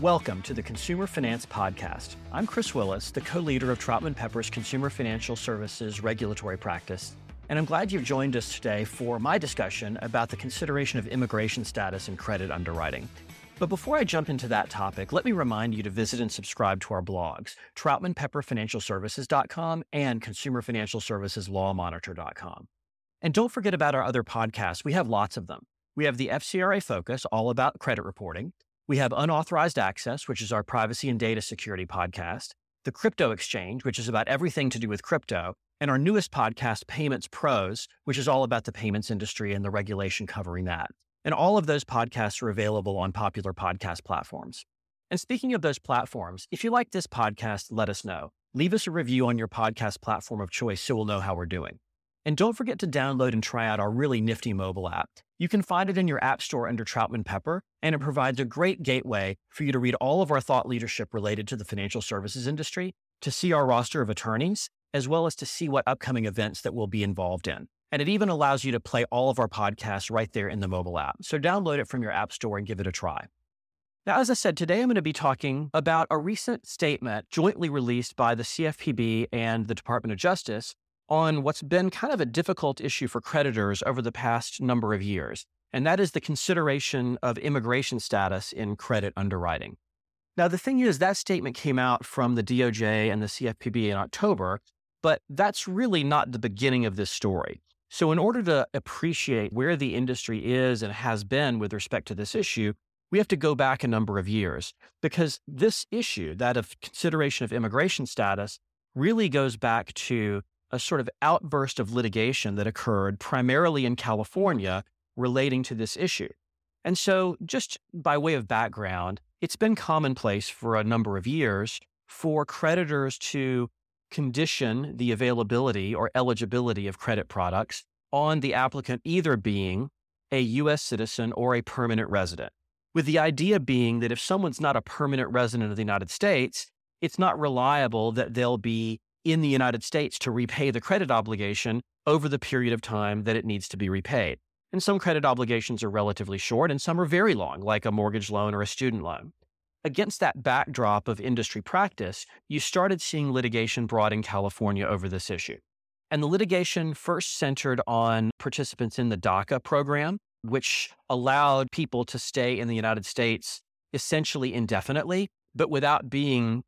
Welcome to the Consumer Finance Podcast. I'm Chris Willis, the co leader of Troutman Pepper's Consumer Financial Services regulatory practice, and I'm glad you've joined us today for my discussion about the consideration of immigration status and credit underwriting. But before I jump into that topic, let me remind you to visit and subscribe to our blogs, TroutmanPepperFinancialServices.com and ConsumerFinancialServicesLawMonitor.com. And don't forget about our other podcasts. We have lots of them. We have the FCRA Focus, all about credit reporting. We have Unauthorized Access, which is our privacy and data security podcast, The Crypto Exchange, which is about everything to do with crypto, and our newest podcast, Payments Pros, which is all about the payments industry and the regulation covering that. And all of those podcasts are available on popular podcast platforms. And speaking of those platforms, if you like this podcast, let us know. Leave us a review on your podcast platform of choice so we'll know how we're doing. And don't forget to download and try out our really nifty mobile app. You can find it in your app store under Troutman Pepper, and it provides a great gateway for you to read all of our thought leadership related to the financial services industry, to see our roster of attorneys, as well as to see what upcoming events that we'll be involved in. And it even allows you to play all of our podcasts right there in the mobile app. So download it from your app store and give it a try. Now, as I said, today I'm going to be talking about a recent statement jointly released by the CFPB and the Department of Justice on what's been kind of a difficult issue for creditors over the past number of years, and that is the consideration of immigration status in credit underwriting. Now, the thing is, that statement came out from the DOJ and the CFPB in October, but that's really not the beginning of this story. So, in order to appreciate where the industry is and has been with respect to this issue, we have to go back a number of years because this issue, that of consideration of immigration status, really goes back to a sort of outburst of litigation that occurred primarily in California relating to this issue. And so, just by way of background, it's been commonplace for a number of years for creditors to condition the availability or eligibility of credit products on the applicant either being a U.S. citizen or a permanent resident, with the idea being that if someone's not a permanent resident of the United States, it's not reliable that they'll be in the United States to repay the credit obligation over the period of time that it needs to be repaid. And some credit obligations are relatively short and some are very long, like a mortgage loan or a student loan. Against that backdrop of industry practice, you started seeing litigation brought in California over this issue. And the litigation first centered on participants in the DACA program, which allowed people to stay in the United States essentially indefinitely, but without being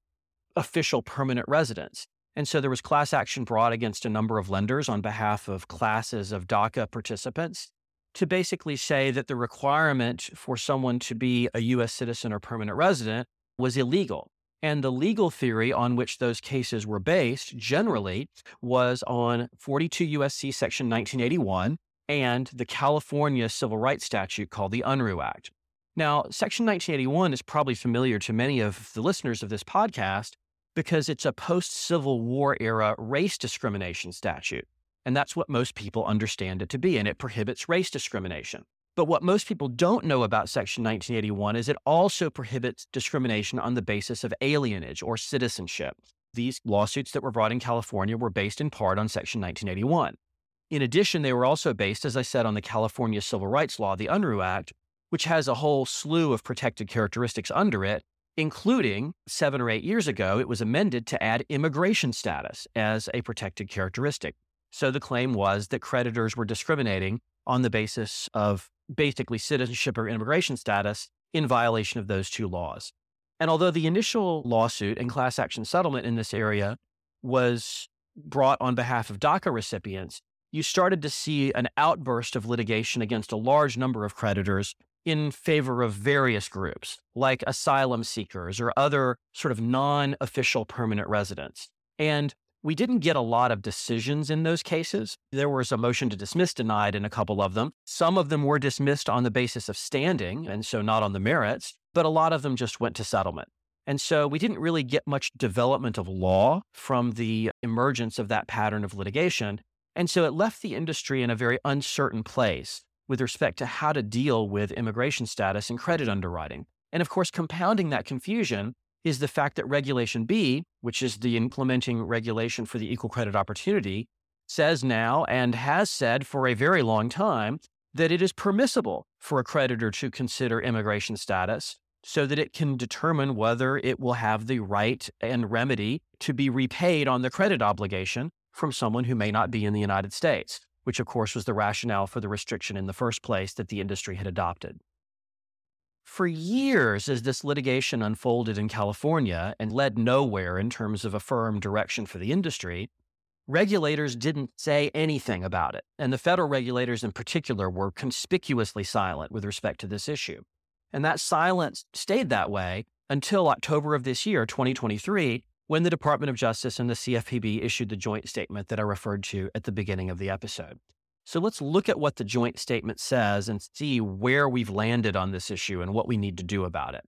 official permanent residents. And so there was class action brought against a number of lenders on behalf of classes of DACA participants to basically say that the requirement for someone to be a US citizen or permanent resident was illegal. And the legal theory on which those cases were based generally was on 42 USC section 1981 and the California civil rights statute called the Unruh Act. Now, section 1981 is probably familiar to many of the listeners of this podcast because it's a post Civil War era race discrimination statute. And that's what most people understand it to be, and it prohibits race discrimination. But what most people don't know about Section 1981 is it also prohibits discrimination on the basis of alienage or citizenship. These lawsuits that were brought in California were based in part on Section 1981. In addition, they were also based, as I said, on the California Civil Rights Law, the Unruh Act, which has a whole slew of protected characteristics under it, including seven or eight years ago, it was amended to add immigration status as a protected characteristic. So the claim was that creditors were discriminating on the basis of basically citizenship or immigration status in violation of those two laws. And although the initial lawsuit and class action settlement in this area was brought on behalf of DACA recipients, you started to see an outburst of litigation against a large number of creditors in favor of various groups like asylum seekers or other sort of non official permanent residents. And we didn't get a lot of decisions in those cases. There was a motion to dismiss denied in a couple of them. Some of them were dismissed on the basis of standing, and so not on the merits, but a lot of them just went to settlement. And so we didn't really get much development of law from the emergence of that pattern of litigation. And so it left the industry in a very uncertain place with respect to how to deal with immigration status and credit underwriting. And of course, compounding that confusion is the fact that Regulation B, which is the implementing regulation for the equal credit opportunity, says now and has said for a very long time that it is permissible for a creditor to consider immigration status so that it can determine whether it will have the right and remedy to be repaid on the credit obligation from someone who may not be in the United States, which of course was the rationale for the restriction in the first place that the industry had adopted. For years, as this litigation unfolded in California and led nowhere in terms of a firm direction for the industry, regulators didn't say anything about it. And the federal regulators in particular were conspicuously silent with respect to this issue. And that silence stayed that way until October of this year, 2023, when the Department of Justice and the CFPB issued the joint statement that I referred to at the beginning of the episode. So let's look at what the joint statement says and see where we've landed on this issue and what we need to do about it.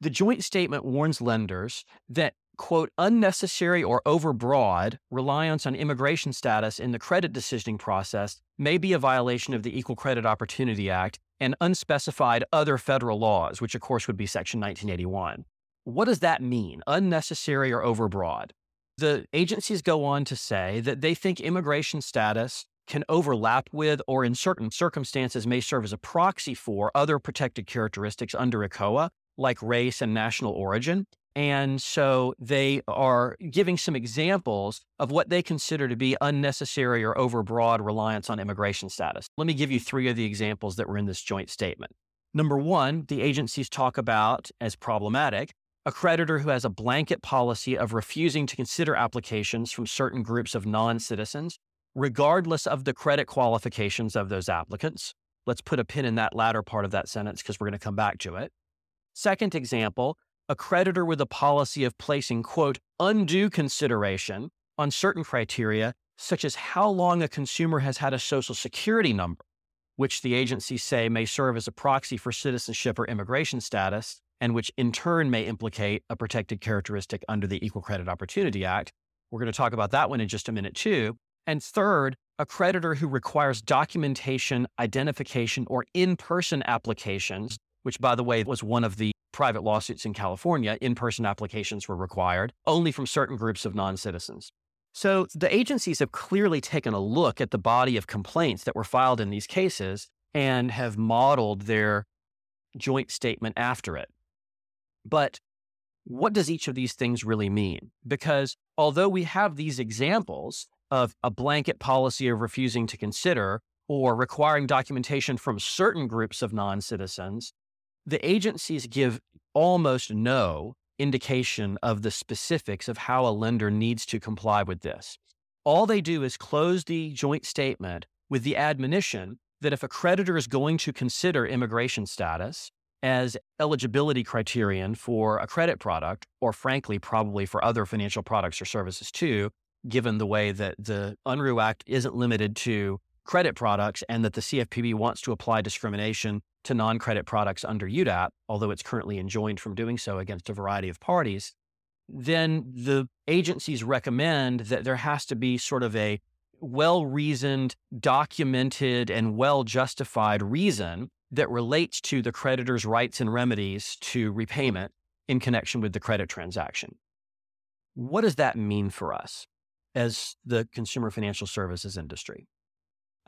The joint statement warns lenders that, quote, unnecessary or overbroad reliance on immigration status in the credit decisioning process may be a violation of the Equal Credit Opportunity Act and unspecified other federal laws, which of course would be Section 1981. What does that mean, unnecessary or overbroad? The agencies go on to say that they think immigration status can overlap with or in certain circumstances may serve as a proxy for other protected characteristics under ECOA, like race and national origin. And so they are giving some examples of what they consider to be unnecessary or overbroad reliance on immigration status. Let me give you three of the examples that were in this joint statement. Number one, the agencies talk about as problematic a creditor who has a blanket policy of refusing to consider applications from certain groups of non citizens, regardless of the credit qualifications of those applicants. Let's put a pin in that latter part of that sentence because we're going to come back to it. Second example, a creditor with a policy of placing, quote, undue consideration on certain criteria, such as how long a consumer has had a social security number, which the agencies say may serve as a proxy for citizenship or immigration status, and which in turn may implicate a protected characteristic under the Equal Credit Opportunity Act. We're going to talk about that one in just a minute, too. And third, a creditor who requires documentation, identification, or in person applications, which, by the way, was one of the private lawsuits in California, in person applications were required only from certain groups of non citizens. So the agencies have clearly taken a look at the body of complaints that were filed in these cases and have modeled their joint statement after it. But what does each of these things really mean? Because although we have these examples of a blanket policy of refusing to consider or requiring documentation from certain groups of non citizens, the agencies give almost no indication of the specifics of how a lender needs to comply with this. All they do is close the joint statement with the admonition that if a creditor is going to consider immigration status as eligibility criterion for a credit product, or frankly, probably for other financial products or services too, given the way that the Unruh Act isn't limited to credit products and that the CFPB wants to apply discrimination to non credit products under UDAP, although it's currently enjoined from doing so against a variety of parties, then the agencies recommend that there has to be sort of a well reasoned, documented, and well justified reason that relates to the creditor's rights and remedies to repayment in connection with the credit transaction. What does that mean for us as the consumer financial services industry?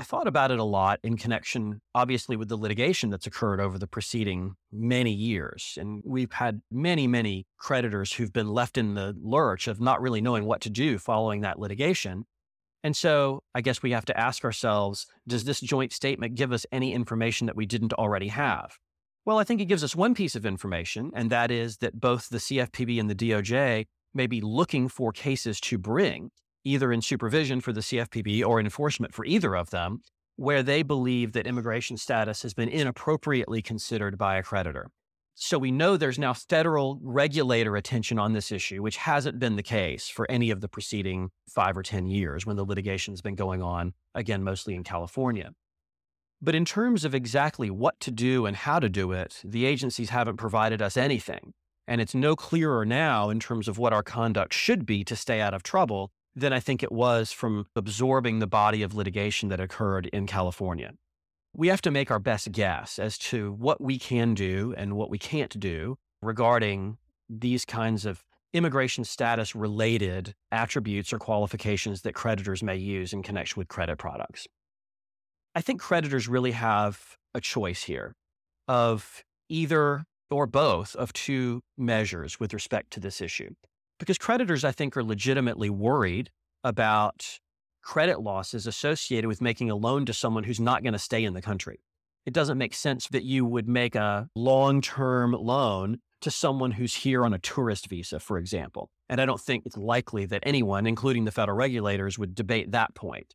I thought about it a lot in connection, obviously, with the litigation that's occurred over the preceding many years. And we've had many, many creditors who've been left in the lurch of not really knowing what to do following that litigation. And so I guess we have to ask ourselves does this joint statement give us any information that we didn't already have? Well, I think it gives us one piece of information, and that is that both the CFPB and the DOJ may be looking for cases to bring either in supervision for the CFPB or enforcement for either of them, where they believe that immigration status has been inappropriately considered by a creditor. So we know there's now federal regulator attention on this issue, which hasn't been the case for any of the preceding five or 10 years when the litigation's been going on, again, mostly in California. But in terms of exactly what to do and how to do it, the agencies haven't provided us anything. And it's no clearer now in terms of what our conduct should be to stay out of trouble than I think it was from absorbing the body of litigation that occurred in California. We have to make our best guess as to what we can do and what we can't do regarding these kinds of immigration status related attributes or qualifications that creditors may use in connection with credit products. I think creditors really have a choice here of either or both of two measures with respect to this issue. Because creditors, I think, are legitimately worried about credit losses associated with making a loan to someone who's not going to stay in the country. It doesn't make sense that you would make a long term loan to someone who's here on a tourist visa, for example. And I don't think it's likely that anyone, including the federal regulators, would debate that point.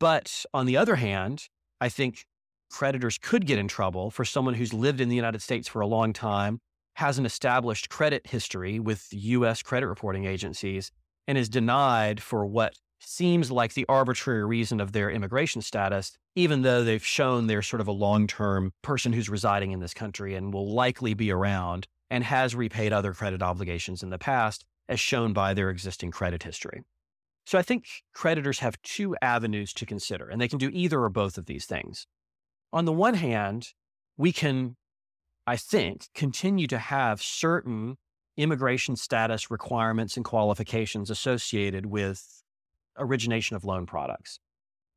But on the other hand, I think creditors could get in trouble for someone who's lived in the United States for a long time, has an established credit history with US credit reporting agencies, and is denied for what seems like the arbitrary reason of their immigration status, even though they've shown they're sort of a long term person who's residing in this country and will likely be around and has repaid other credit obligations in the past, as shown by their existing credit history. So I think creditors have two avenues to consider, and they can do either or both of these things. On the one hand, we can, I think, continue to have certain immigration status requirements and qualifications associated with origination of loan products.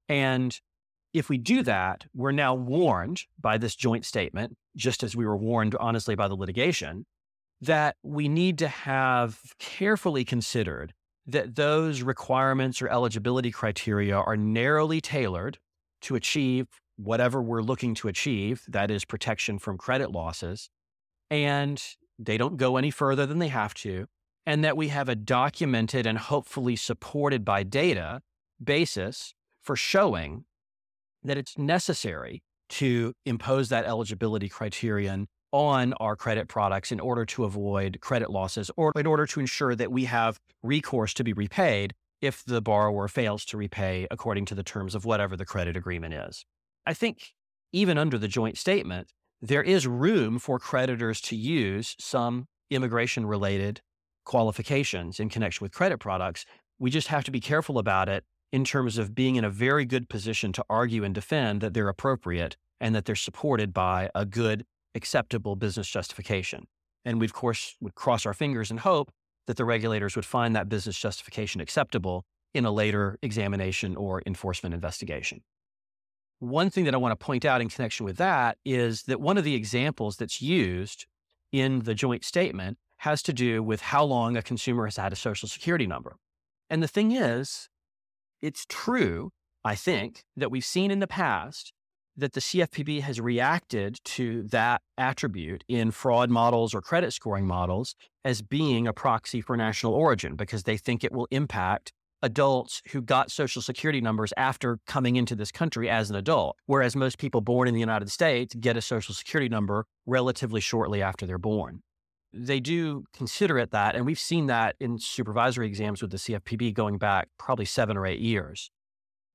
And if we do that, we're now warned by this joint statement, just as we were warned, honestly, by the litigation, that we need to have carefully considered that those requirements or eligibility criteria are narrowly tailored to achieve whatever we're looking to achieve, that is protection from credit losses, and they don't go any further than they have to, and that we have a documented and hopefully supported by data basis for showing that it's necessary to impose that eligibility criterion on our credit products in order to avoid credit losses or in order to ensure that we have recourse to be repaid if the borrower fails to repay according to the terms of whatever the credit agreement is. I think even under the joint statement, there is room for creditors to use some immigration related qualifications in connection with credit products. We just have to be careful about it in terms of being in a very good position to argue and defend that they're appropriate and that they're supported by a good acceptable business justification. And we, of course, would cross our fingers and hope that the regulators would find that business justification acceptable in a later examination or enforcement investigation. One thing that I want to point out in connection with that is that one of the examples that's used in the joint statement has to do with how long a consumer has had a social security number. And the thing is, it's true, I think, that we've seen in the past that the CFPB has reacted to that attribute in fraud models or credit scoring models as being a proxy for national origin because they think it will impact adults who got social security numbers after coming into this country as an adult, whereas most people born in the United States get a social security number relatively shortly after they're born. They do consider it that, and we've seen that in supervisory exams with the CFPB going back probably seven or eight years.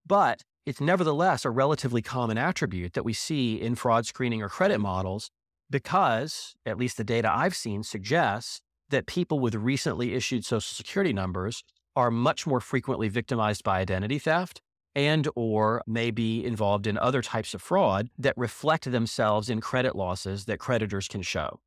But it's nevertheless a relatively common attribute that we see in fraud screening or credit models because, at least the data I've seen suggests that people with recently issued social security numbers are much more frequently victimized by identity theft and or may be involved in other types of fraud that reflect themselves in credit losses that creditors can show.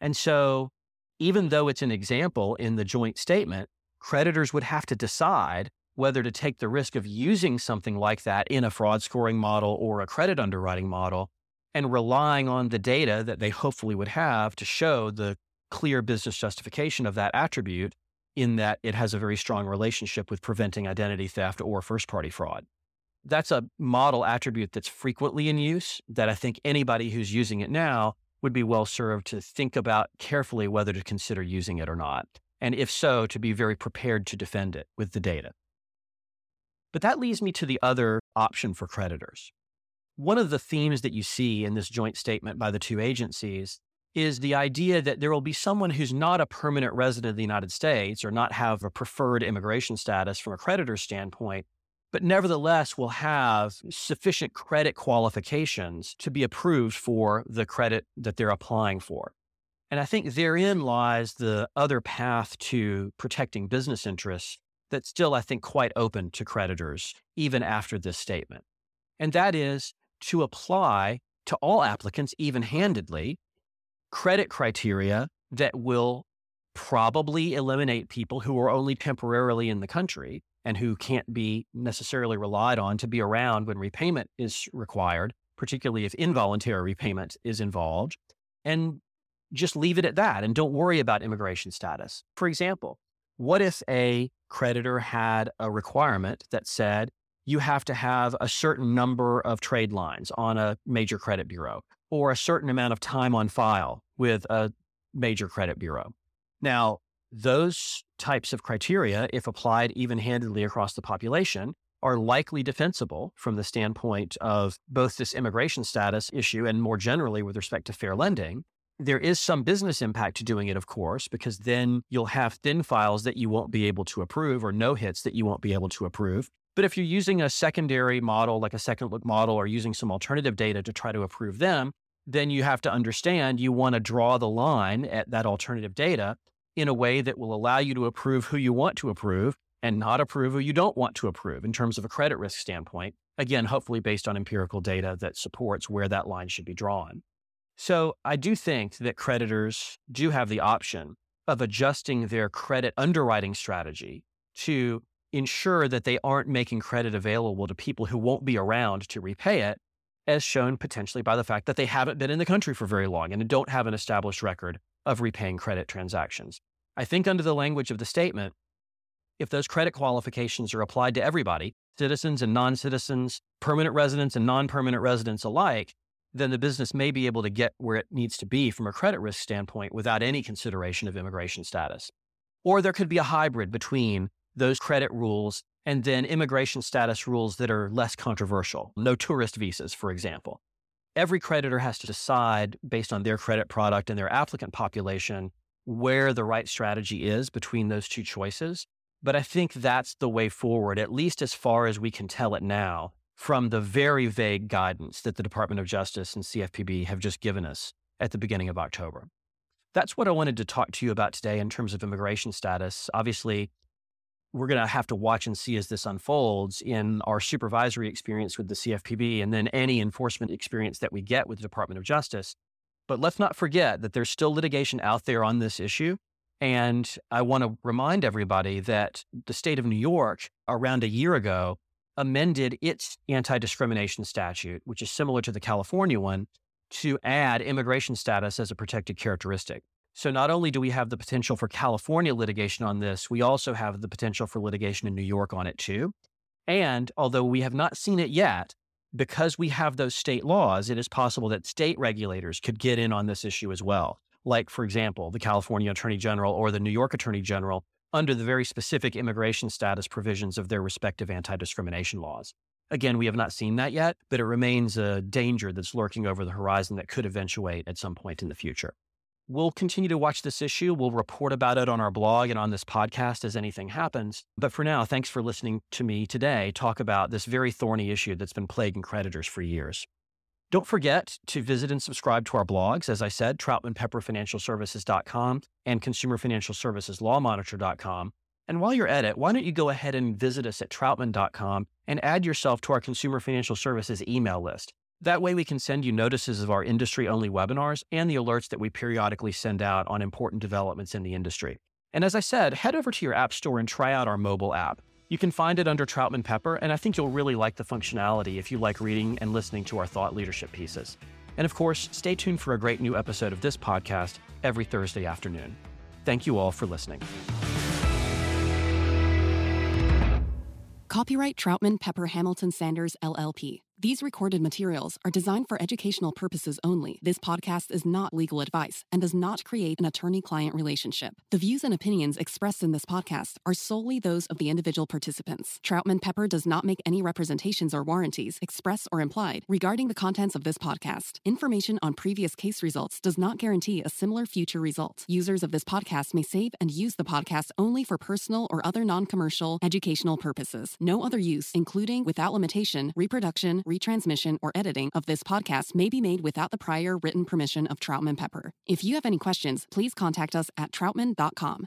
And so, even though it's an example in the joint statement, creditors would have to decide whether to take the risk of using something like that in a fraud scoring model or a credit underwriting model and relying on the data that they hopefully would have to show the clear business justification of that attribute in that it has a very strong relationship with preventing identity theft or first party fraud. That's a model attribute that's frequently in use that I think anybody who's using it now would be well served to think about carefully whether to consider using it or not. And if so, to be very prepared to defend it with the data. But that leads me to the other option for creditors. One of the themes that you see in this joint statement by the two agencies is the idea that there will be someone who's not a permanent resident of the United States or not have a preferred immigration status from a creditor standpoint, but nevertheless will have sufficient credit qualifications to be approved for the credit that they're applying for. And I think therein lies the other path to protecting business interests that's still, I think, quite open to creditors, even after this statement. And that is to apply to all applicants, even handedly, credit criteria that will probably eliminate people who are only temporarily in the country and who can't be necessarily relied on to be around when repayment is required, particularly if involuntary repayment is involved, and just leave it at that and don't worry about immigration status. For example, what if a creditor had a requirement that said you have to have a certain number of trade lines on a major credit bureau or a certain amount of time on file with a major credit bureau? Now, those types of criteria, if applied even handedly across the population, are likely defensible from the standpoint of both this immigration status issue and more generally with respect to fair lending. There is some business impact to doing it, of course, because then you'll have thin files that you won't be able to approve or no hits that you won't be able to approve. But if you're using a secondary model, like a second look model, or using some alternative data to try to approve them, then you have to understand you want to draw the line at that alternative data in a way that will allow you to approve who you want to approve and not approve who you don't want to approve in terms of a credit risk standpoint. Again, hopefully based on empirical data that supports where that line should be drawn. So I do think that creditors do have the option of adjusting their credit underwriting strategy to ensure that they aren't making credit available to people who won't be around to repay it, as shown potentially by the fact that they haven't been in the country for very long and don't have an established record of repaying credit transactions. I think, under the language of the statement, if those credit qualifications are applied to everybody, citizens and non citizens, permanent residents and non permanent residents alike, then the business may be able to get where it needs to be from a credit risk standpoint without any consideration of immigration status. Or there could be a hybrid between those credit rules and then immigration status rules that are less controversial. No tourist visas, for example. Every creditor has to decide based on their credit product and their applicant population where the right strategy is between those two choices. But I think that's the way forward, at least as far as we can tell it now from the very vague guidance that the Department of Justice and CFPB have just given us at the beginning of October. That's what I wanted to talk to you about today in terms of immigration status. Obviously, we're going to have to watch and see as this unfolds in our supervisory experience with the CFPB and then any enforcement experience that we get with the Department of Justice. But let's not forget that there's still litigation out there on this issue. And I want to remind everybody that the state of New York, around a year ago, amended its anti discrimination statute, which is similar to the California one, to add immigration status as a protected characteristic. So not only do we have the potential for California litigation on this, we also have the potential for litigation in New York on it too. And although we have not seen it yet, because we have those state laws, it is possible that state regulators could get in on this issue as well. Like, for example, the California Attorney General or the New York Attorney General under the very specific immigration status provisions of their respective anti discrimination laws. Again, we have not seen that yet, but it remains a danger that's lurking over the horizon that could eventuate at some point in the future. We'll continue to watch this issue. We'll report about it on our blog and on this podcast as anything happens. But for now, thanks for listening to me today talk about this very thorny issue that's been plaguing creditors for years. Don't forget to visit and subscribe to our blogs. As I said, TroutmanPepperFinancialServices.com and ConsumerFinancialServicesLawMonitor.com. And while you're at it, why don't you go ahead and visit us at Troutman.com and add yourself to our Consumer Financial Services email list. That way, we can send you notices of our industry only webinars and the alerts that we periodically send out on important developments in the industry. And as I said, head over to your App Store and try out our mobile app. You can find it under Troutman Pepper, and I think you'll really like the functionality if you like reading and listening to our thought leadership pieces. And of course, stay tuned for a great new episode of this podcast every Thursday afternoon. Thank you all for listening. Copyright Troutman Pepper Hamilton Sanders LLP. These recorded materials are designed for educational purposes only. This podcast is not legal advice and does not create an attorney client relationship. The views and opinions expressed in this podcast are solely those of the individual participants. Troutman Pepper does not make any representations or warranties, express or implied, regarding the contents of this podcast. Information on previous case results does not guarantee a similar future result. Users of this podcast may save and use the podcast only for personal or other non commercial educational purposes. No other use, including without limitation, reproduction, retransmission, or editing of this podcast may be made without the prior written permission of Troutman Pepper. If you have any questions, please contact us at troutman.com.